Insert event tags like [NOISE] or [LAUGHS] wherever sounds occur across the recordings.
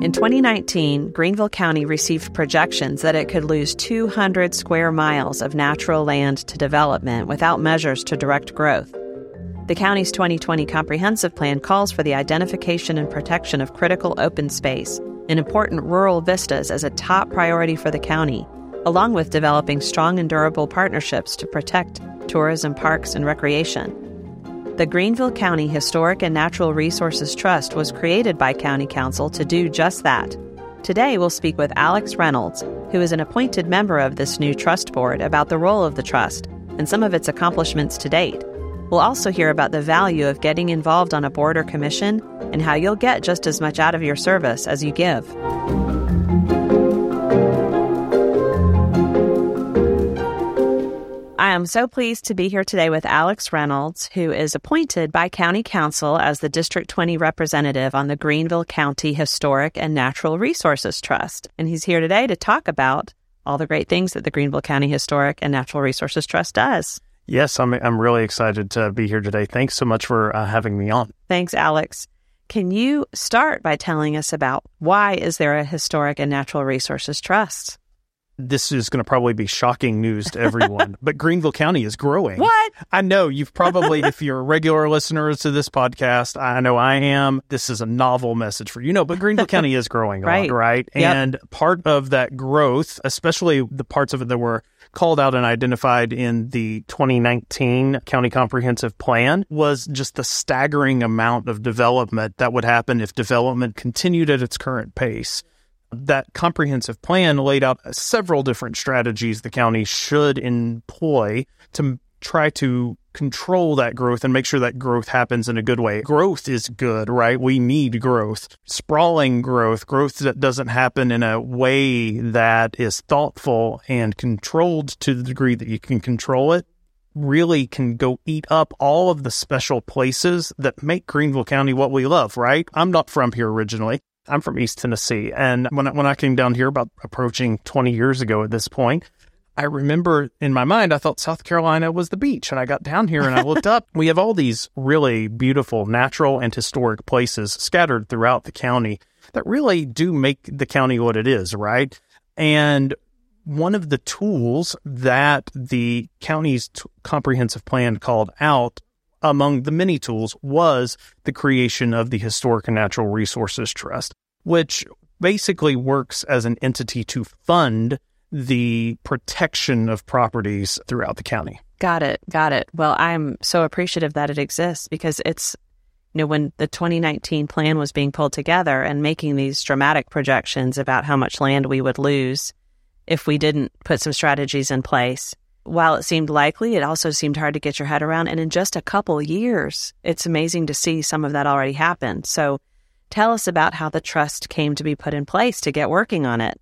In 2019, Greenville County received projections that it could lose 200 square miles of natural land to development without measures to direct growth. The county's 2020 comprehensive plan calls for the identification and protection of critical open space and important rural vistas as a top priority for the county, along with developing strong and durable partnerships to protect tourism, parks, and recreation. The Greenville County Historic and Natural Resources Trust was created by County Council to do just that. Today, we'll speak with Alex Reynolds, who is an appointed member of this new trust board, about the role of the trust and some of its accomplishments to date. We'll also hear about the value of getting involved on a board or commission and how you'll get just as much out of your service as you give. I am so pleased to be here today with Alex Reynolds, who is appointed by County Council as the District 20 representative on the Greenville County Historic and Natural Resources Trust. And he's here today to talk about all the great things that the Greenville County Historic and Natural Resources Trust does. Yes, I'm, I'm really excited to be here today. Thanks so much for uh, having me on. Thanks, Alex. Can you start by telling us about why is there a Historic and Natural Resources Trust? This is going to probably be shocking news to everyone, [LAUGHS] but Greenville County is growing. What? I know you've probably, if you're a regular listener to this podcast, I know I am. This is a novel message for you. know, but Greenville County is growing right. lot, right? Yep. And part of that growth, especially the parts of it that were called out and identified in the 2019 County Comprehensive Plan, was just the staggering amount of development that would happen if development continued at its current pace that comprehensive plan laid out several different strategies the county should employ to try to control that growth and make sure that growth happens in a good way. Growth is good, right? We need growth. Sprawling growth, growth that doesn't happen in a way that is thoughtful and controlled to the degree that you can control it, really can go eat up all of the special places that make Greenville County what we love, right? I'm not from here originally. I'm from East Tennessee. And when I, when I came down here about approaching 20 years ago at this point, I remember in my mind, I thought South Carolina was the beach. And I got down here and I looked up. We have all these really beautiful natural and historic places scattered throughout the county that really do make the county what it is, right? And one of the tools that the county's t- comprehensive plan called out among the many tools was the creation of the Historic and Natural Resources Trust, which basically works as an entity to fund the protection of properties throughout the county. Got it. Got it. Well, I'm so appreciative that it exists because it's, you know, when the 2019 plan was being pulled together and making these dramatic projections about how much land we would lose if we didn't put some strategies in place, while it seemed likely, it also seemed hard to get your head around. And in just a couple years, it's amazing to see some of that already happen. So tell us about how the trust came to be put in place to get working on it.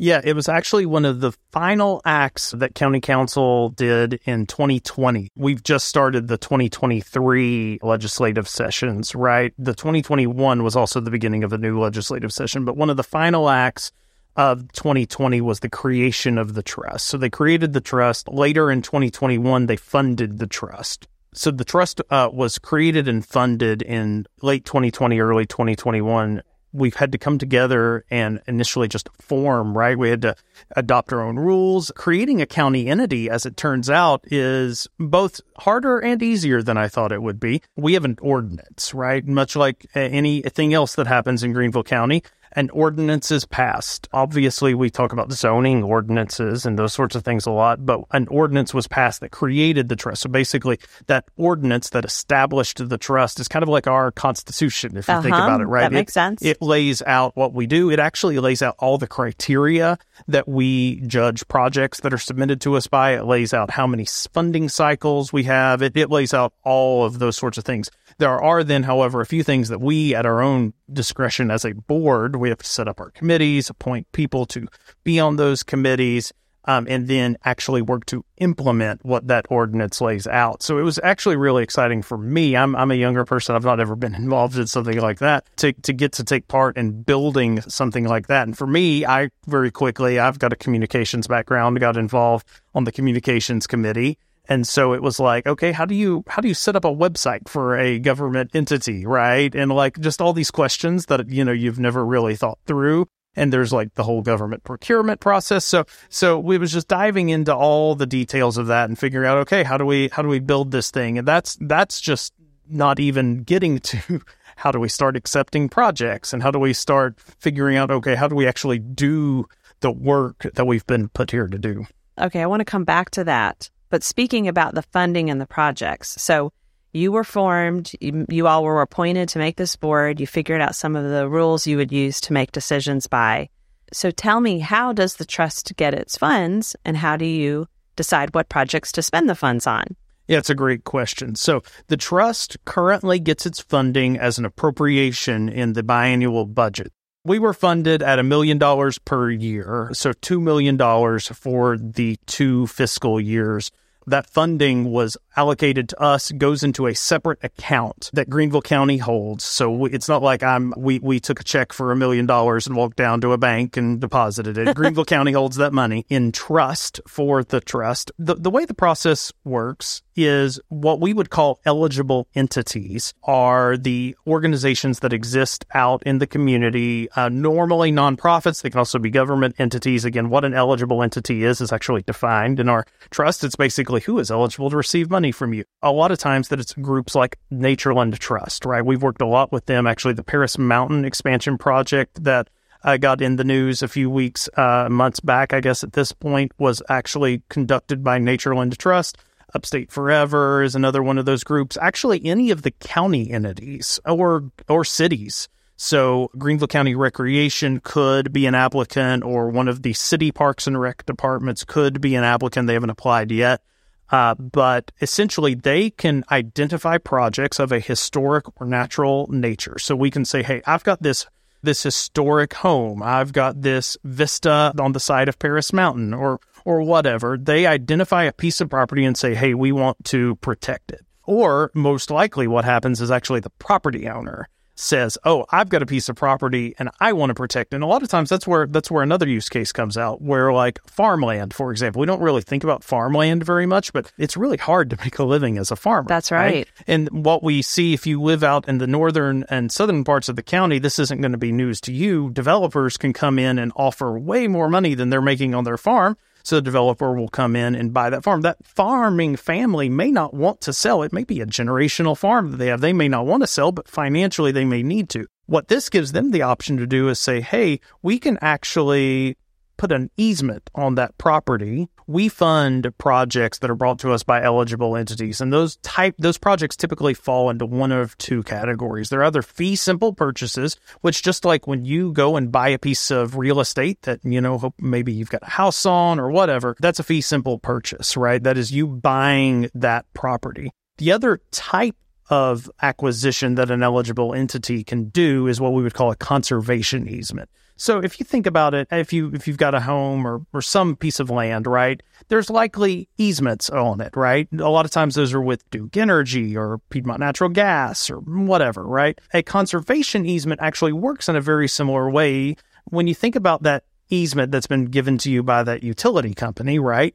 Yeah, it was actually one of the final acts that County Council did in 2020. We've just started the 2023 legislative sessions, right? The 2021 was also the beginning of a new legislative session, but one of the final acts of 2020 was the creation of the trust. So they created the trust. Later in 2021, they funded the trust. So the trust uh, was created and funded in late 2020, early 2021. We've had to come together and initially just form, right? We had to adopt our own rules. Creating a county entity, as it turns out, is both harder and easier than I thought it would be. We have an ordinance, right? Much like anything else that happens in Greenville County, an ordinance is passed. Obviously, we talk about zoning ordinances and those sorts of things a lot, but an ordinance was passed that created the trust. So basically, that ordinance that established the trust is kind of like our constitution, if you uh-huh. think about it, right? That makes it, sense. It lays out what we do. It actually lays out all the criteria that we judge projects that are submitted to us by. It lays out how many funding cycles we have. It, it lays out all of those sorts of things. There are then, however, a few things that we at our own discretion as a board, we have to set up our committees, appoint people to be on those committees, um, and then actually work to implement what that ordinance lays out. So it was actually really exciting for me. I'm, I'm a younger person. I've not ever been [LAUGHS] involved in something like that to, to get to take part in building something like that. And for me, I very quickly, I've got a communications background, got involved on the communications committee And so it was like, okay, how do you how do you set up a website for a government entity, right? And like just all these questions that you know you've never really thought through. And there's like the whole government procurement process. So so we was just diving into all the details of that and figuring out, okay, how do we how do we build this thing? And that's that's just not even getting [LAUGHS] to how do we start accepting projects and how do we start figuring out, okay, how do we actually do the work that we've been put here to do? Okay, I want to come back to that. But speaking about the funding and the projects, so you were formed, you, you, all were appointed to make this board, you figured out some of the rules you would use to make decisions by. So tell me, how does the trust get its funds and how do you decide what projects to spend the funds on? Yeah, it's a great question. So the trust currently gets its funding as an appropriation in the biannual budget. We were funded at a million dollars per year, so $2 million for the two fiscal years that funding was allocated to us goes into a separate account that Greenville County holds. So it's not like I'm we we took a check for a million dollars and walked down to a bank and deposited it. [LAUGHS] Greenville County holds that money in trust for the trust. The the way the process works is what we would call eligible entities are the organizations that exist out in the community, uh, normally nonprofits. They can also be government entities. Again, what an eligible entity is is actually defined in our trust. It's basically who is eligible to receive money from you. A lot of times that it's groups like Naturaland Trust, right? We've worked a lot with them. Actually, the Paris Mountain expansion project that I got in the news a few weeks, uh, months back, I guess at this point, was actually conducted by Naturaland Trust. Upstate Forever is another one of those groups. Actually, any of the county entities or or cities. So Greenville County Recreation could be an applicant, or one of the city parks and rec departments could be an applicant. They haven't applied yet. Uh, but essentially, they can identify projects of a historic or natural nature. So we can say, hey, I've got this this historic home. I've got this vista on the side of Paris Mountain or or whatever. They identify a piece of property and say, "Hey, we want to protect it." Or most likely what happens is actually the property owner says, "Oh, I've got a piece of property and I want to protect." It. And a lot of times that's where that's where another use case comes out, where like farmland, for example, we don't really think about farmland very much, but it's really hard to make a living as a farmer. That's right. right? And what we see if you live out in the northern and southern parts of the county, this isn't going to be news to you. Developers can come in and offer way more money than they're making on their farm so the developer will come in and buy that farm. That farming family may not want to sell. It may be a generational farm that they have. They may not want to sell, but financially they may need to. What this gives them the option to do is say, hey, we can actually put an easement on that property. We fund projects that are brought to us by eligible entities, and those type those projects typically fall into one of two categories. They're either fee simple purchases, which just like when you go and buy a piece of real estate that you know maybe you've got a house on or whatever, that's a fee simple purchase, right? That is you buying that property. The other type of acquisition that an eligible entity can do is what we would call a conservation easement. So if you think about it, if you if you've got a home or, or some piece of land, right, there's likely easements on it, right? A lot of times those are with Duke Energy or Piedmont Natural Gas or whatever, right? A conservation easement actually works in a very similar way. When you think about that easement that's been given to you by that utility company, right?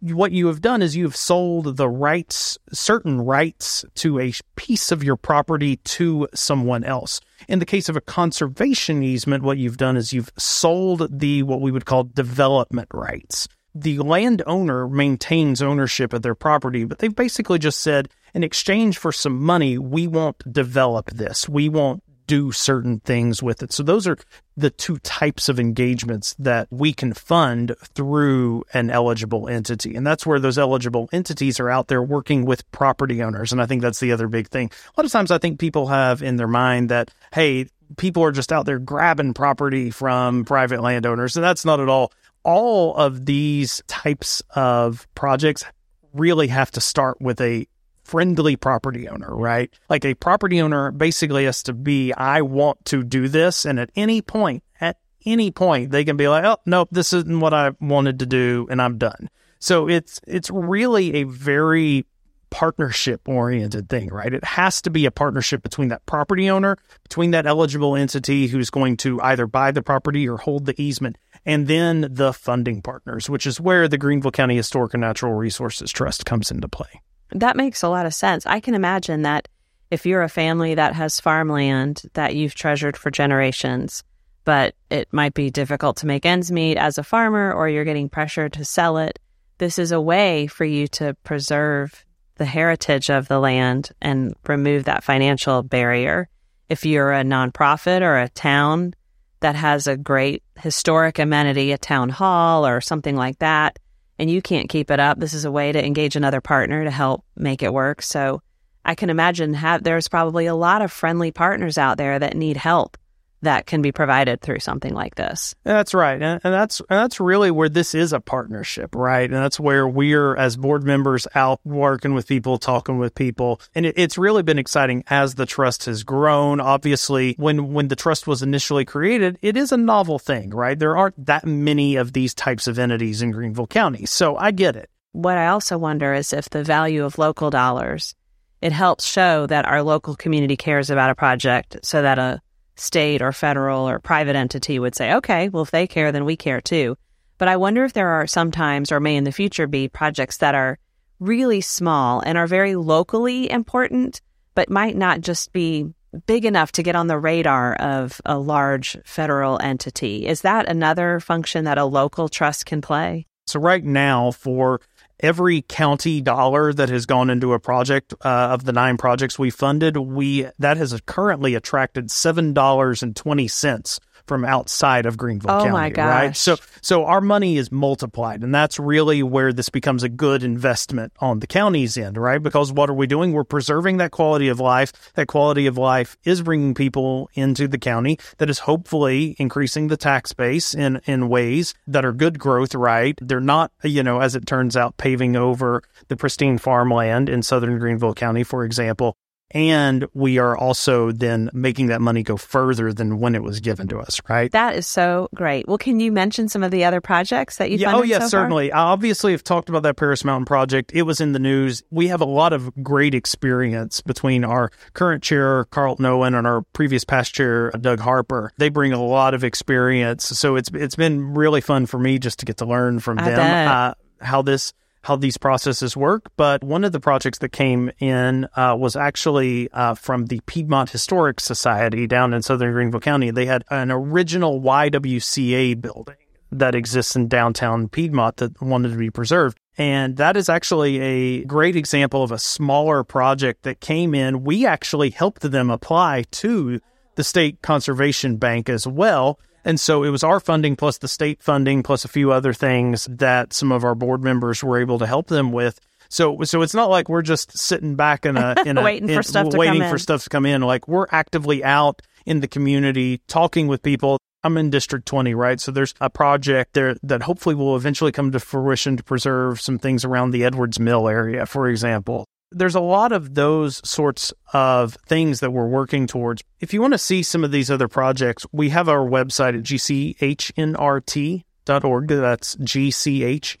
What you have done is you've sold the rights, certain rights to a piece of your property to someone else. In the case of a conservation easement, what you've done is you've sold the, what we would call development rights. The landowner maintains ownership of their property, but they've basically just said, in exchange for some money, we won't develop this. We won't do certain things with it. So those are the two types of engagements that we can fund through an eligible entity. And that's where those eligible entities are out there working with property owners. And I think that's the other big thing. A lot of times I think people have in their mind that, hey, people are just out there grabbing property from private landowners. And that's not at all. All of these types of projects really have to start with a friendly property owner, right? Like a property owner basically has to be, I want to do this. And at any point, at any point, they can be like, oh, nope, this isn't what I wanted to do and I'm done. So it's, it's really a very partnership oriented thing, right? It has to be a partnership between that property owner, between that eligible entity who's going to either buy the property or hold the easement, and then the funding partners, which is where the Greenville County Historic and Natural Resources Trust comes into play. That makes a lot of sense. I can imagine that if you're a family that has farmland that you've treasured for generations, but it might be difficult to make ends meet as a farmer or you're getting pressure to sell it, this is a way for you to preserve the heritage of the land and remove that financial barrier. If you're a nonprofit or a town that has a great historic amenity, a town hall or something like that, and you can't keep it up, this is a way to engage another partner to help make it work. So I can imagine have, there's probably a lot of friendly partners out there that need help that can be provided through something like this. That's right. And, and that's and that's really where this is a partnership, right? And that's where we're as board members out working with people, talking with people. And it, it's really been exciting as the trust has grown. Obviously, when when the trust was initially created, it is a novel thing, right? There aren't that many of these types of entities in Greenville County. So I get it. What I also wonder is if the value of local dollars it helps show that our local community cares about a project so that a state or federal or private entity would say, okay, well, if they care, then we care too. But I wonder if there are sometimes or may in the future be projects that are really small and are very locally important, but might not just be big enough to get on the radar of a large federal entity. Is that another function that a local trust can play? So, right now, for every county dollar that has gone into a project uh, of the nine projects we funded, we that has currently attracted seven dollars and twenty cents from outside of Greenville oh County. my gosh. Right. So so our money is multiplied, and that's really where this becomes a good investment on the county's end, right? Because what are we doing? We're preserving that quality of life. That quality of life is bringing people into the county. That is hopefully increasing the tax base in in ways that are good growth. Right. They're not, you know, as it turns out, paving over the pristine farmland in southern Greenville County, for example and we are also then making that money go further than when it was given to us, right? That is so great. Well, can you mention some of the other projects that you yeah, Oh, yeah, so certainly. far? I obviously have talked about that Paris Mountain project. It was in the news. We have a lot of great experience between our current chair, Carlton Owen, and our previous past chair, Doug Harper. They bring a lot of experience. So it's it's been really fun for me just to get to learn from I them uh, how this how these processes work. But one of the projects that came in uh, was actually uh, from the Piedmont Historic Society down in southern Greenville County. They had an original YWCA building that exists in downtown Piedmont that wanted to be preserved. And that is actually a great example of a smaller project that came in. We actually helped them apply to the state conservation bank as well. And so it was our funding plus the state funding plus a few other things that some of our board members were able to help them with. So, so it's not like we're just sitting back in a, [LAUGHS] in a Waiting for in- stuff to waiting come for in. stuff to come in. Like we're actively out in the community talking with people. I'm in District 20, right? So there's a project there that hopefully will eventually come to fruition to preserve some things around the Edwards Mill area, for example. There's a lot of those sorts of things that we're working towards. If you want to see some of these other projects, we have our website at gchnrt.org. That's gchnrt.org.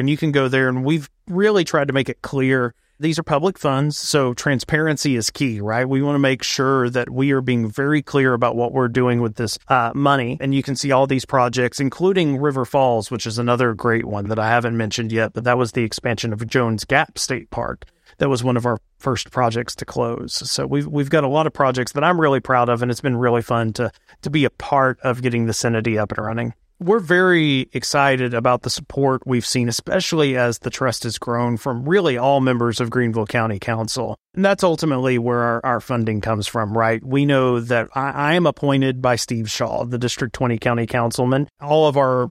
And you can go there and we've really tried to make it clear these are public funds, so transparency is key, right? We want to make sure that we are being very clear about what we're doing with this uh, money. And you can see all these projects, including River Falls, which is another great one that I haven't mentioned yet, but that was the expansion of Jones Gap State Park. That was one of our first projects to close. So we've we've got a lot of projects that I'm really proud of, and it's been really fun to to be a part of getting this entity up and running we're very excited about the support we've seen, especially as the trust has grown from really all members of Greenville County Council. And that's ultimately where our, our funding comes from, right? We know that I, I am appointed by Steve Shaw, the District 20 County Councilman. All of our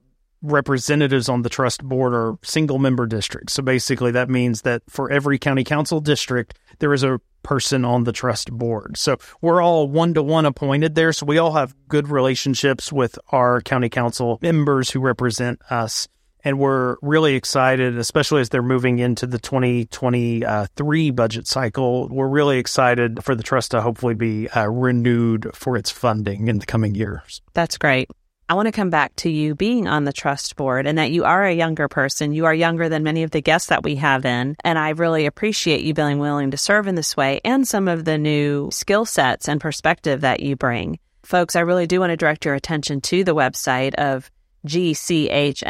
representatives on the trust board are single member districts. So basically, that means that for every county council district, there is a person on the trust board. So we're all one to one appointed there. So we all have good relationships with our county council members who represent us. And we're really excited, especially as they're moving into the 2023 budget cycle. We're really excited for the trust to hopefully be uh, renewed for its funding in the coming years. That's great. I want to come back to you being on the trust board and that you are a younger person. You are younger than many of the guests that we have in. And I really appreciate you being willing to serve in this way and some of the new skill sets and perspective that you bring. Folks, I really do want to direct your attention to the website of gchnrt.org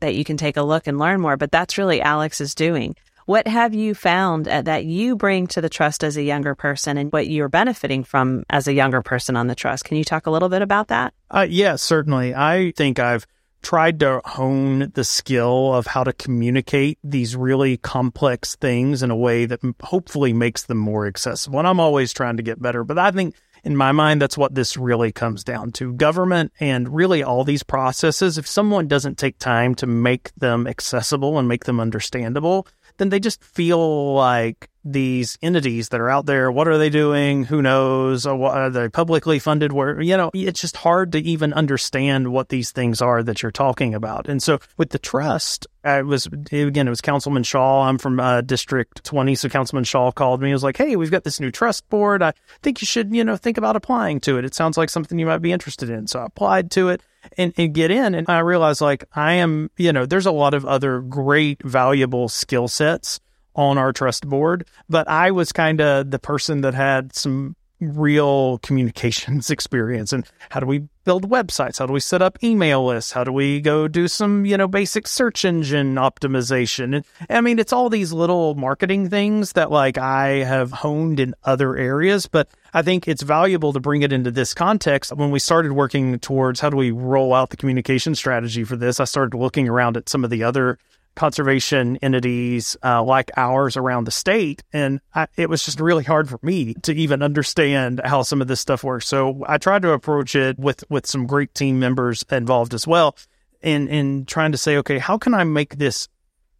that you can take a look and learn more. But that's really Alex's doing. What have you found that you bring to the trust as a younger person and what you're benefiting from as a younger person on the trust? Can you talk a little bit about that? Uh, yeah, certainly. I think I've tried to hone the skill of how to communicate these really complex things in a way that hopefully makes them more accessible. And I'm always trying to get better, but I think in my mind, that's what this really comes down to. Government and really all these processes, if someone doesn't take time to make them accessible and make them understandable, then they just feel like these entities that are out there. What are they doing? Who knows? Are they publicly funded? Where, you know, it's just hard to even understand what these things are that you're talking about. And so with the trust, I was, again, it was Councilman Shaw. I'm from uh, District 20. So Councilman Shaw called me. He was like, Hey, we've got this new trust board. I think you should, you know, think about applying to it. It sounds like something you might be interested in. So I applied to it and, and get in. And I realized like I am, you know, there's a lot of other great, valuable skill sets on our trust board, but I was kind of the person that had some real communications [LAUGHS] experience. And how do we build websites? How do we set up email lists? How do we go do some you know basic search engine optimization? And i mean it's all these little marketing things that like i have honed in other areas but i think it's valuable to bring it into this context. When we started working towards how do we roll out the communication strategy for this i started looking around at some of the other conservation entities uh, like ours around the state. And I, it was just really hard for me to even understand how some of this stuff works. So I tried to approach it with, with some great team members involved as well. And, and trying to say, okay, how can I make this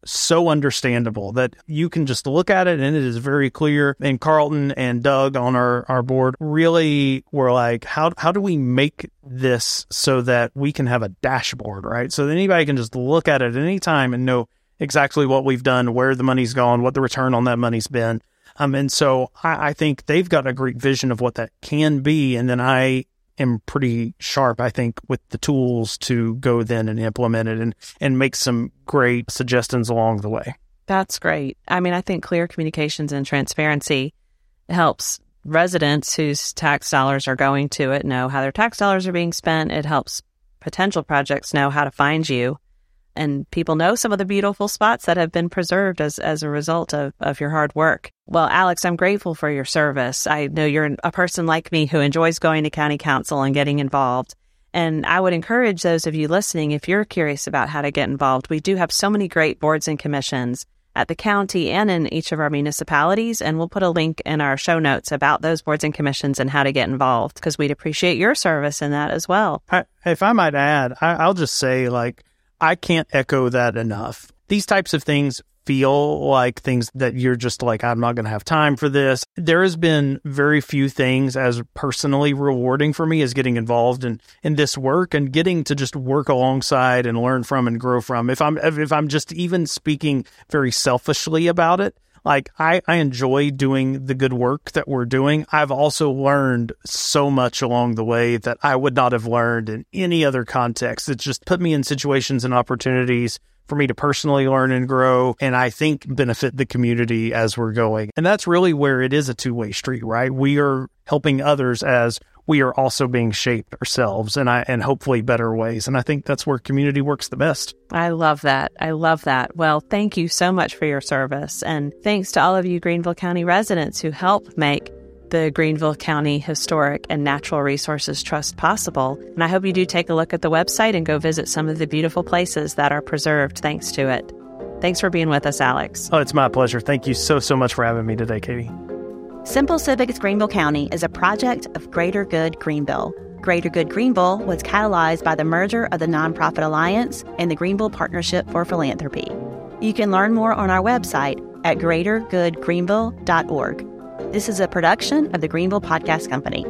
so understandable that you can just look at it and it is very clear. And Carlton and Doug on our, our board really were like, how, how do we make this so that we can have a dashboard, right? So that anybody can just look at it at any time and know exactly what we've done, where the money's gone, what the return on that money's been. Um, and so I, I think they've got a great vision of what that can be. And then I am pretty sharp, I think, with the tools to go then and implement it and, and make some great suggestions along the way. That's great. I mean, I think clear communications and transparency helps residents whose tax dollars are going to it know how their tax dollars are being spent. It helps potential projects know how to find you and people know some of the beautiful spots that have been preserved as, as a result of, of your hard work. Well, Alex, I'm grateful for your service. I know you're a person like me who enjoys going to county council and getting involved. And I would encourage those of you listening, if you're curious about how to get involved, we do have so many great boards and commissions at the county and in each of our municipalities. And we'll put a link in our show notes about those boards and commissions and how to get involved because we'd appreciate your service in that as well. I, if I might add, I, I'll just say, like, I can't echo that enough. These types of things feel like things that you're just like, I'm not going to have time for this. There has been very few things as personally rewarding for me as getting involved in, in this work and getting to just work alongside and learn from and grow from. If I'm, if I'm just even speaking very selfishly about it, like I, I enjoy doing the good work that we're doing. I've also learned so much along the way that I would not have learned in any other context. It's just put me in situations and opportunities for me to personally learn and grow and I think benefit the community as we're going. And that's really where it is a two way street, right? We are helping others as we are also being shaped ourselves and I and hopefully better ways. And I think that's where community works the best. I love that. I love that. Well, thank you so much for your service. And thanks to all of you Greenville County residents who help make the Greenville County Historic and Natural Resources Trust possible. And I hope you do take a look at the website and go visit some of the beautiful places that are preserved thanks to it. Thanks for being with us, Alex. Oh, it's my pleasure. Thank you so, so much for having me today, Katie. Simple Civics Greenville County is a project of Greater Good Greenville. Greater Good Greenville was catalyzed by the merger of the Nonprofit Alliance and the Greenville Partnership for Philanthropy. You can learn more on our website at greatergoodgreenville.org. This is a production of the Greenville Podcast Company.